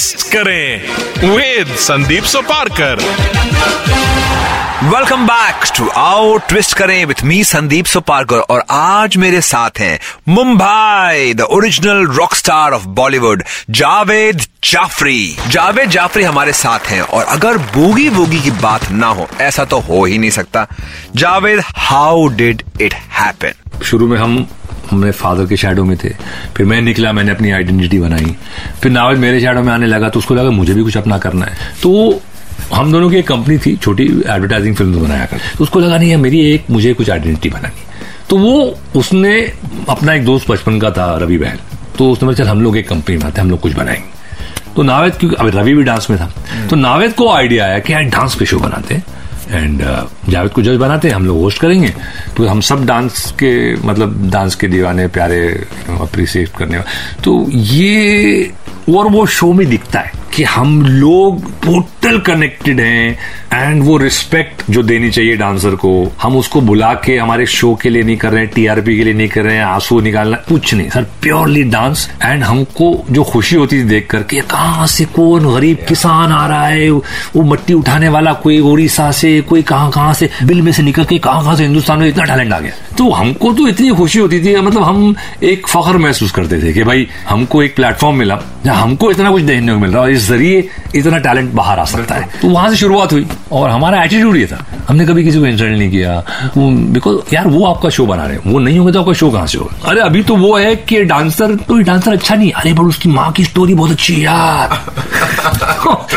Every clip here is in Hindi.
twist करें with Sandeep Soparkar. Welcome back to आओ ट्विस्ट करें विथ मी संदीप सुपारकर और आज मेरे साथ हैं Mumbai the original rock star of Bollywood Javed Jaffrey. Javed Jaffrey हमारे साथ हैं और अगर बोगी वूगी की बात ना हो ऐसा तो हो ही नहीं सकता। Javed how did it happen शुरू में हम हमने फादर के शेडो में थे। फिर मैं निकला, मैंने अपनी आइडेंटिटी बनाई। फिर नावज मेरे शेडो में आने लगा तो उसको लगा मुझे भी कुछ अपना करना है। तो हम दोनों की एक कंपनी थी, छोटी एडवर्टाइजिंग फ़िल्म बनाया कर तो उसको लगा, नहीं है मेरी एक, मुझे कुछ आइडेंटिटी बनानी तो वो, उसने अपना एक दोस्त बचपन का था, रवि बहन। तो उसने बोला, चल, हम लोग एक कंपनी बनाते हम लोग कुछ बनाएँगे। तो नावेद, क्योंकि अब रवि भी डांस में था। तो नावेद को आइडिया आया कि यार डांस पे शो बनाते हैं। एंड जावेद को जज बनाते हैं, हम लोग होस्ट करेंगे। तो हम सब डांस के मतलब डांस के दीवाने, प्यारे अप्रिसिएट करने तो ये, और वो शो में दिखता है कि हम लोग टोटल कनेक्टेड हैं एंड वो रिस्पेक्ट जो देनी चाहिए डांसर को, हम उसको बुला के हमारे शो के लिए नहीं कर रहे हैं टीआरपी के लिए नहीं कर रहे हैं, आँसू निकालना, कुछ नहीं। सर प्योरली डांस एंड हमको जो खुशी होती थी देख करके, कहाँ से कौन गरीब किसान आ रहा है, वो मट्टी उठाने वाला, कोई उड़ीसा से, कोई कहाँ कहाँ से बिल में से निकल के कहाँ से हिंदुस्तान में इतना टैलेंट आ गया। तो हमको तो इतनी खुशी होती थी मतलब हम एक फख्र महसूस करते थे कि भाई हमको एक प्लेटफॉर्म मिला, जहाँ हमको इतना कुछ देखने को मिल रहा है इस ज़रिए इतना टैलेंट बाहर आ सकता है। तो वहाँ से शुरुआत हुई और हमारा एटीट्यूड ये था, हमने कभी किसी को इंसल्ट नहीं किया। बिकॉज़ यार वो आपका शो बना रहे वो नहीं होंगे तो आपका शो कहाँ से होगा? अरे अभी तो वो है कि डांसर तो डांसर अच्छा नहीं अरे पर उसकी माँ की स्टोरी बहुत अच्छी है यार।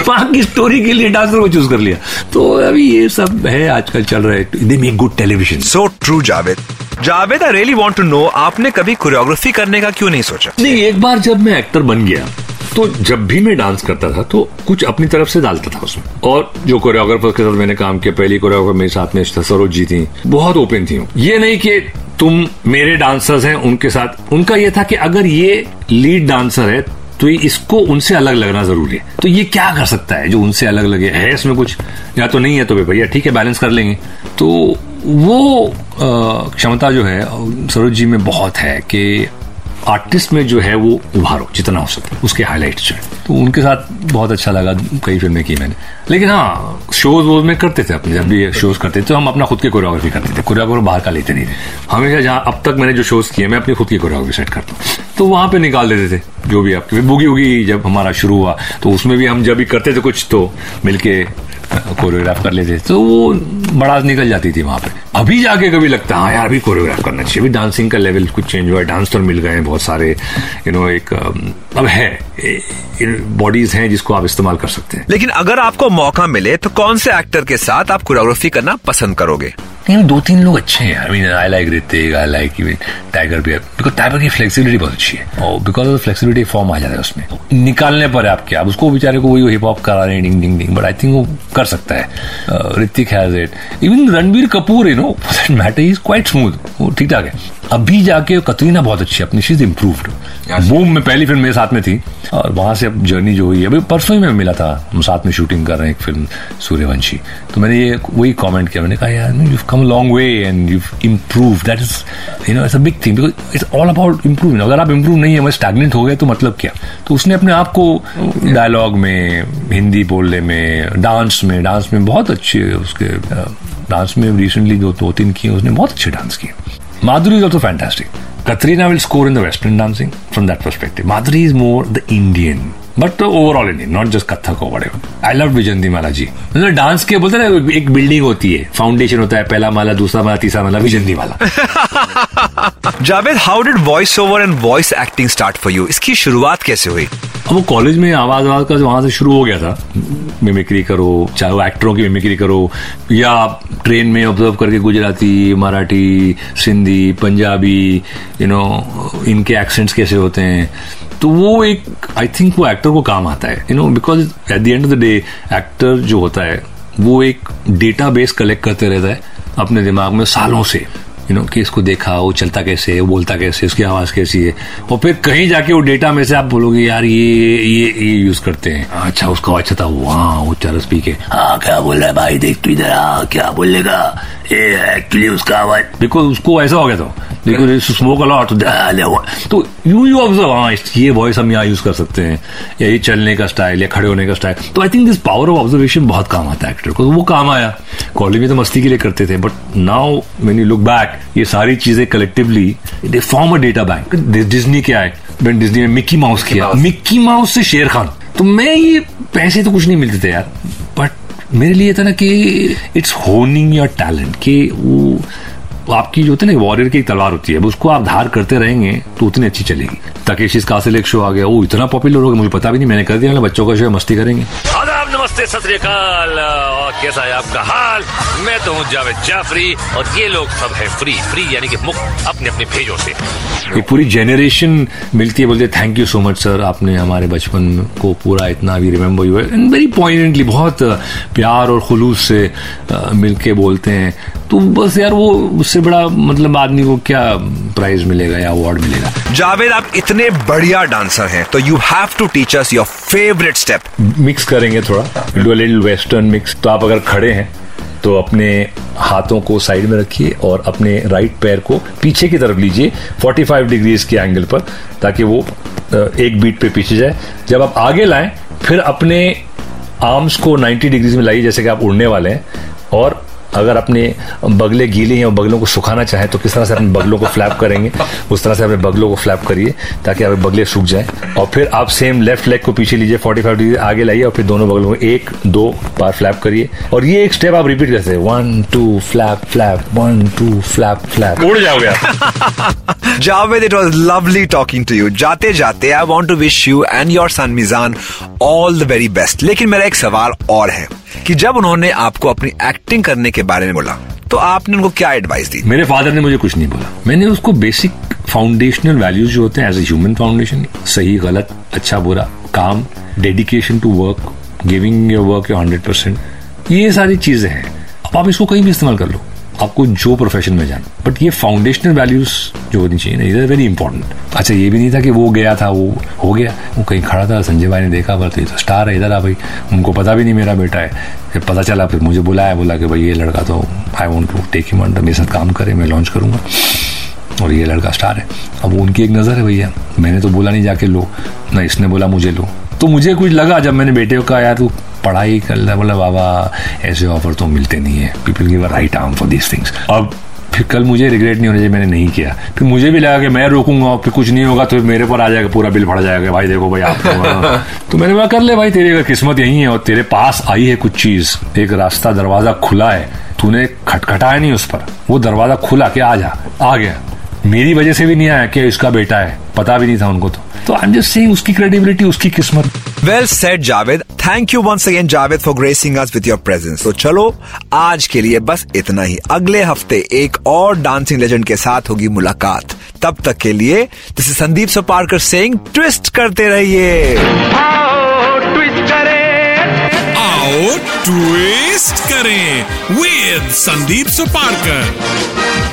माँ की स्टोरी के लिए डांसर को चूज़ कर लिया। तो अभी ये सब है, आजकल चल रहा है। They make good television so true Javed Javed I really want to know आपने कभी कोरियोग्राफी करने का क्यों नहीं सोचा? नहीं एक बार जब मैं एक्टर बन गया तो जब भी मैं डांस करता था तो कुछ अपनी तरफ़ से डालता था उसमें। और जो कोरियोग्राफर के साथ मैंने काम किया पहली कोरियोग्राफर मेरे साथ में सरोज जी थी बहुत ओपन थी ये नहीं कि तुम मेरे डांसर्स हैं उनके साथ। उनका ये था कि अगर ये लीड डांसर है तो ये इसको उनसे अलग लगना ज़रूरी है। तो ये क्या कर सकता है जो उनसे अलग लगे? है इसमें कुछ? या तो नहीं है तो भैया ठीक है बैलेंस कर लेंगे। तो वो क्षमता जो है, सरोज जी में बहुत है कि आर्टिस्ट में जो है वो उभारो, जितना हो सके, उसके हाईलाइट जो है। तो उनके साथ बहुत अच्छा लगा, कई फ़िल्में की मैंने। लेकिन हाँ शोज़ वोज में करते थे अपने, जब भी शोज़ करते थे तो हम अपना खुद की कोरियोग्राफी करते थे। कोरियोग्राफर बाहर का लेते नहीं थे। हमेशा जहाँ अब तक मैंने जो शोज़ किए, मैं अपनी खुद की कोरियोग्राफी सेट करता हूँ। तो वहाँ पे निकाल देते थे, जो भी आपके बुगी उगी जब हमारा शुरू हुआ तो उसमें भी हम जब भी करते थे कुछ तो मिलके कोरियोग्राफ कर लेते। तो वो बड़ा निकल जाती थी वहाँ पे। अभी जाके कभी लगता है हाँ यार, अभी कोरियोग्राफ करना चाहिए। अभी डांसिंग का लेवल कुछ चेंज हुआ है। डांस तो मिल गए हैं बहुत सारे यू नो एक अब है। बॉडीज हैं जिसको आप इस्तेमाल कर सकते हैं। लेकिन अगर आपको मौका मिले तो कौन से एक्टर के साथ आप कोरियोग्राफी करना पसंद करोगे? नहीं दो तीन लोग अच्छे हैं I mean I like Hrithik I like Tiger भी बिकॉज़ टाइगर की फ्लेक्सिबिलिटी बहुत अच्छी है। और बिकॉज़ ऑफ़ फ्लेक्सिबिलिटी फॉर्म आ जाता है उसमें। निकालने पर आपके आप। उसको बेचारे को वही हिप हॉप करा रहे हैं डिंग डिंग डिंग बट आई थिंक वो कर सकता है। Hrithik has it even Ranbir Kapoor you know matter is quite smooth वो ठीक ठाक है। अभी जाके कतरीना बहुत अच्छी अपनी चीज़ इम्प्रूव्ड बूम में पहली फ़िल्म मेरे साथ में थी और वहाँ से अब जर्नी जो हुई है अभी परसों ही में मिला था हम साथ में शूटिंग कर रहे हैं एक फ़िल्म सूर्यवंशी। तो मैंने ये वही कमेंट किया मैंने कहा यार you come long way and you improve that is you know it's a big thing because it's all about improve अगर आप इम्प्रूव नहीं है मैं स्टैगनेंट हो गए तो मतलब क्या? तो उसने अपने आप को डायलॉग में हिंदी बोलने में डांस में डांस में बहुत अच्छे उसके डांस में रिसेंटली जो दो तीन किए उसने बहुत अच्छे डांस किए। Madhuri is also fantastic. Katrina will score in the Western dancing from that perspective. Madhuri is more the Indian but overall Indian not just Kathak हो बड़े आई लव विजंती माला जी मतलब डांस के बोलते ना एक बिल्डिंग होती है फाउंडेशन होता है पहला माला दूसरा माला तीसरा माला Vyjayanthimala Javed how did voice over and voice acting start for you इसकी शुरुआत कैसे हुई अब वो कॉलेज में आवाज़ आवाज़ का वहाँ से शुरू हो गया था। मिमिक्री करो चाहे वो एक्टरों की मिमिक्री करो या ट्रेन में ऑब्ज़र्व करके गुजराती मराठी सिंधी पंजाबी यू नो इनके एक्सेंट्स कैसे होते हैं? तो वो एक आई थिंक वो एक्टर को काम आता है you know because at the end of the day actor जो होता है वो एक डेटा बेस कलेक्ट करते रहता है अपने दिमाग में सालों से यू नो कि इसको देखा वो चलता कैसे है वो बोलता कैसे उसकी आवाज़ कैसी है। और फिर कहीं जाके वो डेटा में से आप बोलोगे यार ये ये ये यूज़ करते हैं। अच्छा उसका अच्छा था वहाँ वो चरस पी के। हाँ क्या बोल रहा है भाई? देख तू इधर हाँ क्या बोलेगा? ये एक्चुअली उसका आवाज़ बिकॉज़ उसको ऐसा हो गया था। बिकॉज़ स्मोक अलॉट तो यू यू ऑब्ज़र्व हाँ ये वॉइस हम यहाँ यूज़ कर सकते हैं। या ये चलने का स्टाइल या खड़े होने का स्टाइल तो I think this power of observation बहुत काम आता है एक्टर को। तो वो काम आया। कॉलेज में तो मस्ती के लिए करते थे but now when you look back ये सारी चीज़ें collectively they form a data bank Disney क्या है डिज्नी ने मिक्की माउस किया। मिक्की माउस से शेर खान तो मैं ये पैसे तो कुछ नहीं मिलते थे यार। बट मेरे लिए था ना कि इट्स होनिंग योर टैलेंट कि वो आपकी जो होती है ना वॉरियर की एक तलवार होती है उसको आप धार करते रहेंगे तो उतनी अच्छी चलेगी। तकेशिस कासिल एक शो आ गया वो इतना पॉपुलर हो गया मुझे पता भी नहीं मैंने कर दिया बच्चों का शो मस्ती करेंगे। नमस्ते सत और कैसा है आपका हाल? मैं तो हूँ जावेद जाफरी और ये लोग सब है फ्री फ्री यानी कि मुफ़्त अपने अपने भेजों से। एक पूरी जेनरेशन मिलती है बोलते thank you so much sir आपने हमारे बचपन को पूरा इतना भी remember you and very pointedly बहुत प्यार और खुलूस से मिलके बोलते हैं तो बस यार वो उससे बड़ा मतलब आदमी को क्या प्राइज मिलेगा या अवार्ड मिलेगा? जावेद आप इतने बढ़िया डांसर हैं तो you have to teach us your favourite step mix करेंगे थोड़ा। डू लिटिल वेस्टर्न मिक्स तो आप अगर खड़े हैं तो अपने हाथों को साइड में रखिए और अपने राइट पैर को पीछे की तरफ़ लीजिए 45 डिग्रीज के एंगल पर ताकि वो एक बीट पे पीछे जाए। जब आप आगे लाएँ फिर अपने आर्म्स को 90 डिग्रीज में लाइए जैसे कि आप उड़ने वाले हैं और अगर अपने बगले गीले हैं और बगलों को सुखाना चाहें तो किस तरह से अपने बगलों को फ्लैप करेंगे? उस तरह से अपने बगलों को फ्लैप करिए ताकि आपके बगले सूख जाएँ। और फिर आप सेम लेफ़्ट लेग को पीछे लीजिए 45 डिग्री आगे लाइए और फिर दोनों बगलों को एक दो बार फ्लैप करिए। और ये एक स्टेप आप रिपीट करते हैं। One two flap flap one two flap flap उड़ जाओगे आप। Javed, it was lovely talking to you. जाते जाते I want to wish you and your son Mizan all the very best लेकिन मेरा एक सवाल और है कि जब उन्होंने आपको अपनी एक्टिंग करने के बारे में बोला। तो आपने उनको क्या एडवाइस दी? मेरे फादर ने मुझे कुछ नहीं बोला। मैंने उसको बेसिक फाउंडेशनल वैल्यूज़ जो होते हैं एज ह्यूमन फाउंडेशन सही, गलत अच्छा बुरा, काम dedication to work giving your work your hundred percent ये सारी चीज़ें हैं। अब आप इसको कहीं भी इस्तेमाल कर लो। आपको जो प्रोफेशन में जाना। बट ये फाउंडेशनल वैल्यूज़ जो होनी चाहिए ना इधर वेरी इंपॉर्टेंट अच्छा ये भी नहीं था कि वो गया था, वो हो गया। वो कहीं खड़ा था, संजय भाई ने देखा बोलते ये तो स्टार है, इधर आ भाई। उनको पता भी नहीं मेरा बेटा है। फिर पता चला, फिर मुझे बुलाया, बोला कि भाई, ये लड़का तो I want to take him under मेरे साथ काम करे, मैं लॉन्च करूँगा। और ये लड़का स्टार है। अब उनकी एक नज़र है भैया। मैंने तो बोला नहीं जाके लो। ना इसने बोला मुझे लो। तो मुझे कुछ लगा जब मैंने बेटे को कहा यार तू पढ़ाई कर ले। बोला बाबा ऐसे ऑफ़र तो मिलते नहीं है। People give a right arm for this things अब फिर कल मुझे रिग्रेट नहीं होना चाहिए मैंने नहीं किया। फिर मुझे भी लगा कि मैं रोकूँगा और फिर कुछ नहीं होगा तो मेरे पर आ जाएगा पूरा बिल फट जाएगा। भाई देखो भाई आप तो मैंने बोला कर ले भाई तेरी अगर किस्मत यही है और तेरे पास आई है कुछ चीज़ एक रास्ता दरवाज़ा खुला है तूने खटखटाया नहीं उस पर। वो दरवाज़ा खुला कि आ जा आ गया। मेरी वजह से भी नहीं आया कि इसका बेटा है पता भी नहीं था उनको तो। तो आई एम जस्ट सेइंग उसकी क्रेडिबिलिटी उसकी किस्मत। Well said Javed thank you once again Javed for gracing us with your presence तो चलो आज के लिए बस इतना ही। अगले हफ़्ते एक और डांसिंग लेजेंड के साथ होगी मुलाकात। तब तक के लिए this is Sandeep Soparkar saying twist करते रहिए। आओ ट्विस्ट करें। विद संदीप सुपारकर